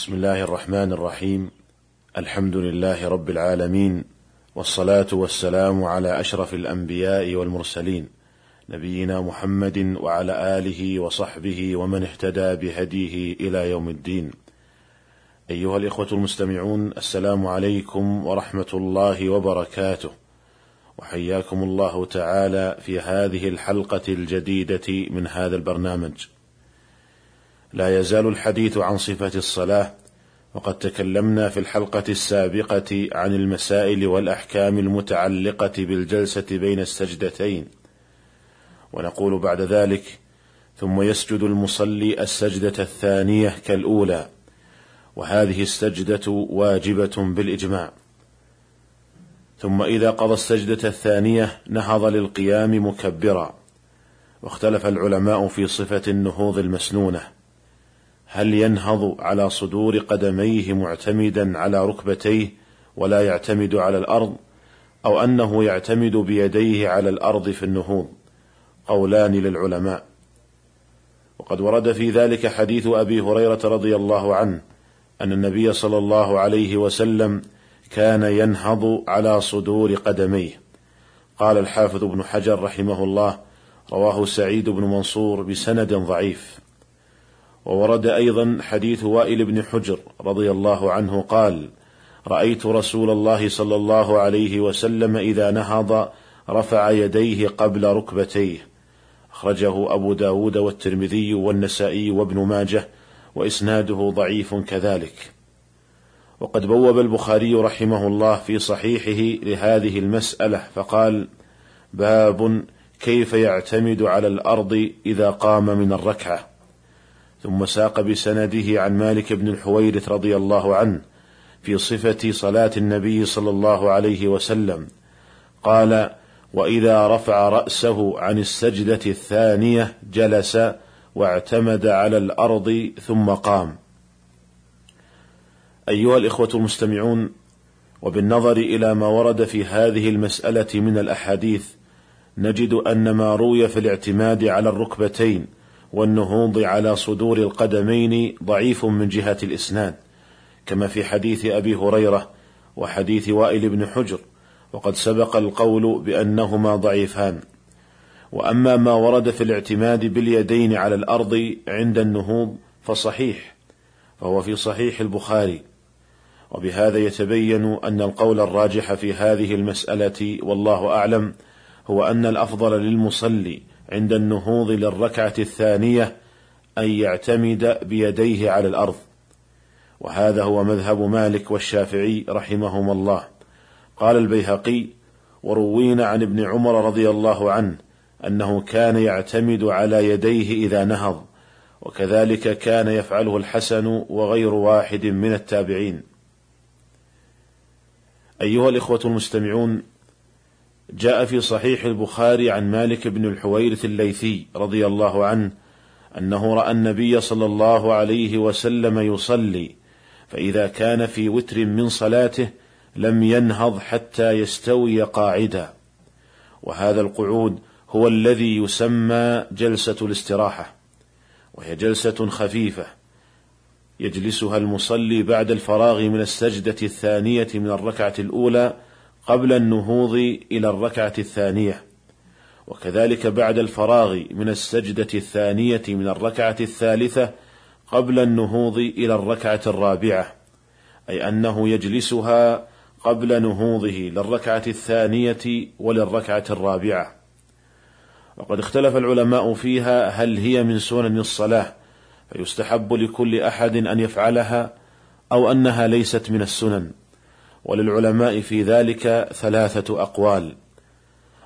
بسم الله الرحمن الرحيم. الحمد لله رب العالمين والصلاة والسلام على أشرف الأنبياء والمرسلين نبينا محمد وعلى آله وصحبه ومن اهتدى بهديه إلى يوم الدين. أيها الإخوة المستمعون السلام عليكم ورحمة الله وبركاته. وحياكم الله تعالى في هذه الحلقة الجديدة من هذا البرنامج. لا يزال الحديث عن صفة الصلاة وقد تكلمنا في الحلقة السابقة عن المسائل والأحكام المتعلقة بالجلسة بين السجدتين. ونقول بعد ذلك ثم يسجد المصلي السجدة الثانية كالأولى وهذه السجدة واجبة بالإجماع. ثم إذا قضى السجدة الثانية نهض للقيام مكبرا واختلف العلماء في صفة النهوض المسنونة. هل ينهض على صدور قدميه معتمدا على ركبتيه ولا يعتمد على الأرض أو أنه يعتمد بيديه على الأرض في النهوض؟ قولان للعلماء. وقد ورد في ذلك حديث أبي هريرة رضي الله عنه أن النبي صلى الله عليه وسلم كان ينهض على صدور قدميه. قال الحافظ ابن حجر رحمه الله رواه سعيد بن منصور بسند ضعيف. وورد أيضا حديث وائل بن حجر رضي الله عنه قال رأيت رسول الله صلى الله عليه وسلم إذا نهض رفع يديه قبل ركبتيه. أخرجه أبو داود والترمذي والنسائي وابن ماجه وإسناده ضعيف كذلك. وقد بوب البخاري رحمه الله في صحيحه لهذه المسألة فقال باب كيف يعتمد على الأرض إذا قام من الركعة. ثم ساق بسنده عن مالك بن الحويرث رضي الله عنه في صفة صلاة النبي صلى الله عليه وسلم قال: وإذا رفع رأسه عن السجدة الثانية جلس واعتمد على الأرض ثم قام. أيها الإخوة المستمعون، وبالنظر إلى ما ورد في هذه المسألة من الأحاديث، نجد أن ما روي في الاعتماد على الركبتين والنهوض على صدور القدمين ضعيف من جهة الإسناد كما في حديث أبي هريرة وحديث وائل بن حجر وقد سبق القول بأنهما ضعيفان. وأما ما ورد في الاعتماد باليدين على الأرض عند النهوض فصحيح فهو في صحيح البخاري. وبهذا يتبين أن القول الراجح في هذه المسألة والله أعلم هو أن الأفضل للمصلي عند النهوض للركعة الثانية أن يعتمد بيديه على الأرض. وهذا هو مذهب مالك والشافعي رحمهما الله. قال البيهقي وروينا عن ابن عمر رضي الله عنه أنه كان يعتمد على يديه إذا نهض وكذلك كان يفعله الحسن وغير واحد من التابعين. أيها الإخوة المستمعون جاء في صحيح البخاري عن مالك بن الحويرث الليثي رضي الله عنه أنه رأى النبي صلى الله عليه وسلم يصلي فإذا كان في وتر من صلاته لم ينهض حتى يستوي قاعدا. وهذا القعود هو الذي يسمى جلسة الاستراحة وهي جلسة خفيفة يجلسها المصلي بعد الفراغ من السجدة الثانية من الركعة الأولى قبل النهوض إلى الركعة الثانية وكذلك بعد الفراغ من السجدة الثانية من الركعة الثالثة قبل النهوض إلى الركعة الرابعة أي أنه يجلسها قبل نهوضه للركعة الثانية وللركعة الرابعة. وقد اختلف العلماء فيها هل هي من سنن الصلاة فيستحب لكل أحد أن يفعلها أو أنها ليست من السنن. وللعلماء في ذلك ثلاثة أقوال.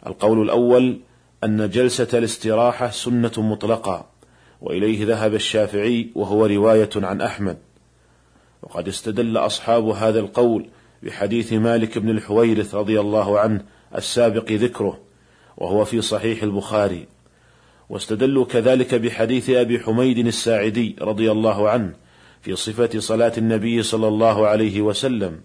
القول الأول أن جلسة الاستراحة سنة مطلقة وإليه ذهب الشافعي وهو رواية عن أحمد. وقد استدل أصحاب هذا القول بحديث مالك بن الحويرث رضي الله عنه السابق ذكره وهو في صحيح البخاري. واستدلوا كذلك بحديث أبي حميد الساعدي رضي الله عنه في صفة صلاة النبي صلى الله عليه وسلم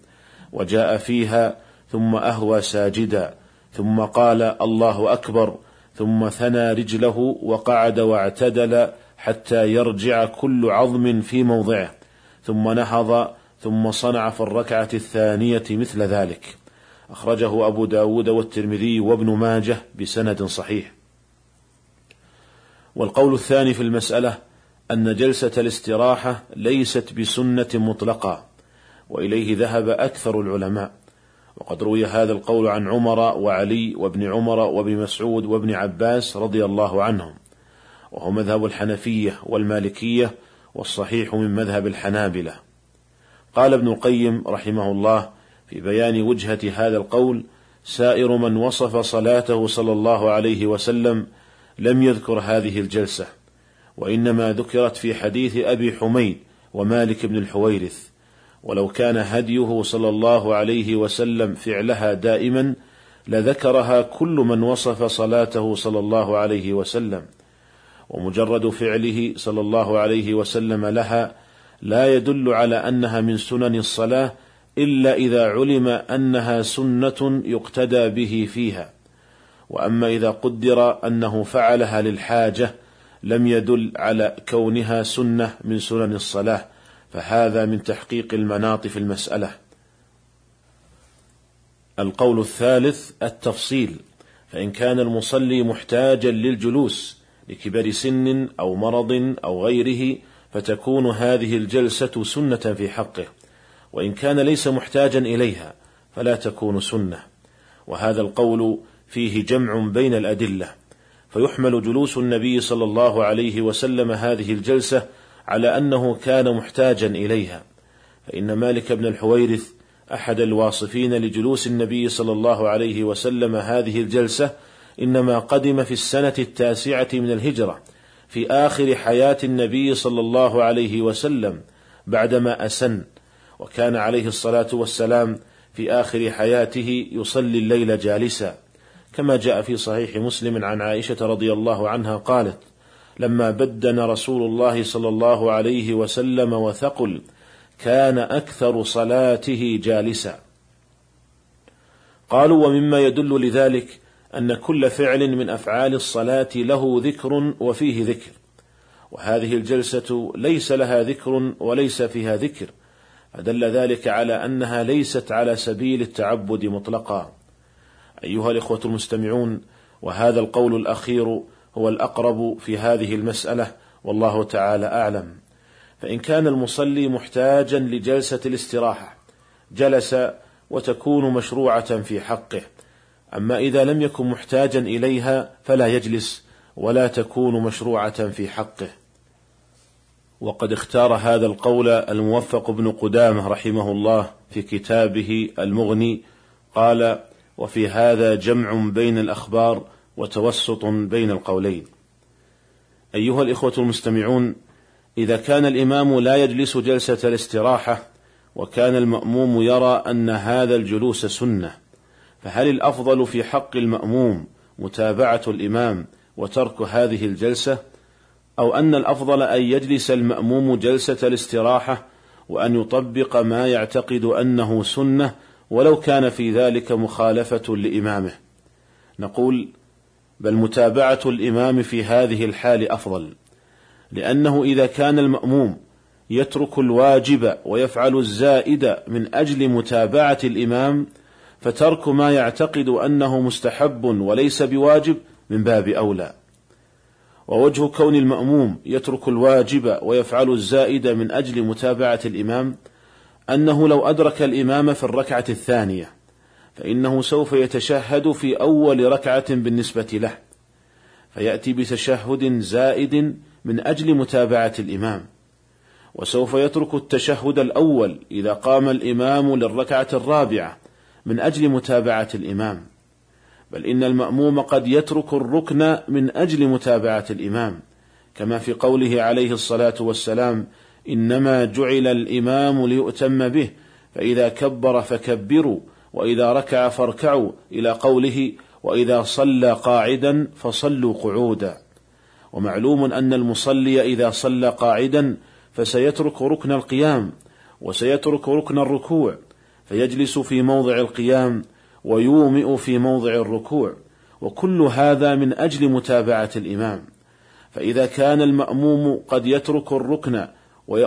وجاء فيها ثم أهوى ساجدا ثم قال الله أكبر ثم ثنى رجله وقعد واعتدل حتى يرجع كل عظم في موضعه ثم نهض ثم صنع في الركعة الثانية مثل ذلك. أخرجه أبو داود والترمذي وابن ماجه بسند صحيح. والقول الثاني في المسألة أن جلسة الاستراحة ليست بسنة مطلقة. وإليه ذهب أكثر العلماء. وقد روي هذا القول عن عمر وعلي وابن عمر وابن مسعود وابن عباس رضي الله عنهم. وهو مذهب الحنفية والمالكية والصحيح من مذهب الحنابلة. قال ابن القيم رحمه الله في بيان وجهة هذا القول سائر من وصف صلاته صلى الله عليه وسلم لم يذكر هذه الجلسة وإنما ذكرت في حديث أبي حميد ومالك بن الحويرث. ولو كان هديه صلى الله عليه وسلم فعلها دائما لذكرها كل من وصف صلاته صلى الله عليه وسلم. ومجرد فعله صلى الله عليه وسلم لها لا يدل على أنها من سنن الصلاة إلا إذا علم أنها سنة يقتدى به فيها. وأما إذا قدر أنه فعلها للحاجة لم يدل على كونها سنة من سنن الصلاة. فهذا من تحقيق المناط في المسألة. القول الثالث التفصيل فإن كان المصلي محتاجا للجلوس لكبر سن أو مرض أو غيره فتكون هذه الجلسة سنة في حقه وإن كان ليس محتاجا إليها فلا تكون سنة. وهذا القول فيه جمع بين الأدلة فيحمل جلوس النبي صلى الله عليه وسلم هذه الجلسة على أنه كان محتاجا إليها. فإن مالك بن الحويرث أحد الواصفين لجلوس النبي صلى الله عليه وسلم هذه الجلسة إنما قدم في السنة التاسعة من الهجرة في آخر حياة النبي صلى الله عليه وسلم بعدما أسن وكان عليه الصلاة والسلام في آخر حياته يصلي الليل جالسا. كما جاء في صحيح مسلم عن عائشة رضي الله عنها قالت لما بدن رسول الله صلى الله عليه وسلم وثقل كان أكثر صلاته جالسا. قالوا ومما يدل لذلك أن كل فعل من أفعال الصلاة له ذكر وفيه ذكر وهذه الجلسة ليس لها ذكر وليس فيها ذكر فدل ذلك على أنها ليست على سبيل التعبد مطلقا. أيها الإخوة المستمعون وهذا القول الأخير هو الأقرب في هذه المسألة والله تعالى أعلم. فإن كان المصلي محتاجا لجلسة الاستراحة جلس وتكون مشروعة في حقه. أما إذا لم يكن محتاجا إليها فلا يجلس ولا تكون مشروعة في حقه. وقد اختار هذا القول الموفق بن قدامة رحمه الله في كتابه المغني قال وفي هذا جمع بين الأخبار وتوسط بين القولين. أيها الإخوة المستمعون إذا كان الإمام لا يجلس جلسة الاستراحة وكان المأموم يرى أن هذا الجلوس سنة فهل الأفضل في حق المأموم متابعة الإمام وترك هذه الجلسة؟ أو أن الأفضل أن يجلس المأموم جلسة الاستراحة وأن يطبق ما يعتقد أنه سنة ولو كان في ذلك مخالفة لإمامه؟ نقول بل متابعة الإمام في هذه الحال أفضل لأنه إذا كان المأموم يترك الواجب ويفعل الزائد من أجل متابعة الإمام فترك ما يعتقد أنه مستحب وليس بواجب من باب أولى. ووجه كون المأموم يترك الواجب ويفعل الزائد من أجل متابعة الإمام أنه لو أدرك الإمام في الركعة الثانية فإنه سوف يتشهد في أول ركعة بالنسبة له فيأتي بتشهد زائد من أجل متابعة الإمام وسوف يترك التشهد الأول إذا قام الإمام للركعة الرابعة من أجل متابعة الإمام بل إن المأموم قد يترك الركن من أجل متابعة الإمام كما في قوله عليه الصلاة والسلام إنما جعل الإمام ليؤتم به فإذا كبر فكبروا وإذا ركع فاركعوا إلى قوله وإذا صلى قاعدا فصلوا قعودا. ومعلوم أن المصلي إذا صلى قاعدا فسيترك ركن القيام وسيترك ركن الركوع فيجلس في موضع القيام ويومئ في موضع الركوع وكل هذا من أجل متابعة الإمام. فإذا كان المأموم قد يترك الركن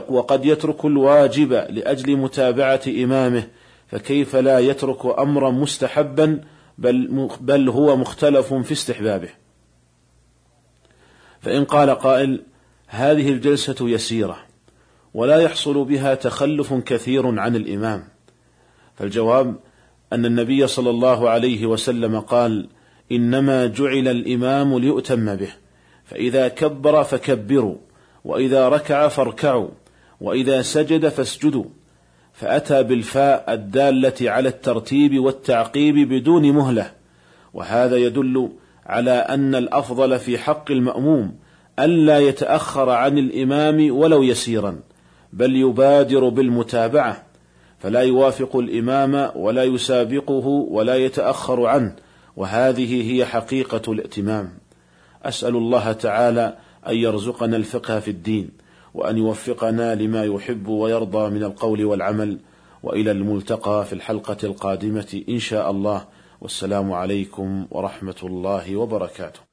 وقد يترك الواجب لأجل متابعة إمامه فكيف لا يترك أمرا مستحبا بل, بل هو مختلف في استحبابه. فإن قال قائل هذه الجلسة يسيرة ولا يحصل بها تخلف كثير عن الإمام. فالجواب أن النبي صلى الله عليه وسلم قال إنما جعل الإمام ليؤتم به فإذا كبر فكبروا وإذا ركع فاركعوا وإذا سجد فاسجدوا فأتى بالفاء الدالة على الترتيب والتعقيب بدون مهلة وهذا يدل على أن الأفضل في حق المأموم ألا يتأخر عن الإمام ولو يسيرا بل يبادر بالمتابعة فلا يوافق الإمام ولا يسابقه ولا يتأخر عنه وهذه هي حقيقة الائتمام. أسأل الله تعالى أن يرزقنا الفقه في الدين. وأن يوفقنا لما يحب ويرضى من القول والعمل. وإلى الملتقى في الحلقة القادمة إن شاء الله. والسلام عليكم ورحمة الله وبركاته.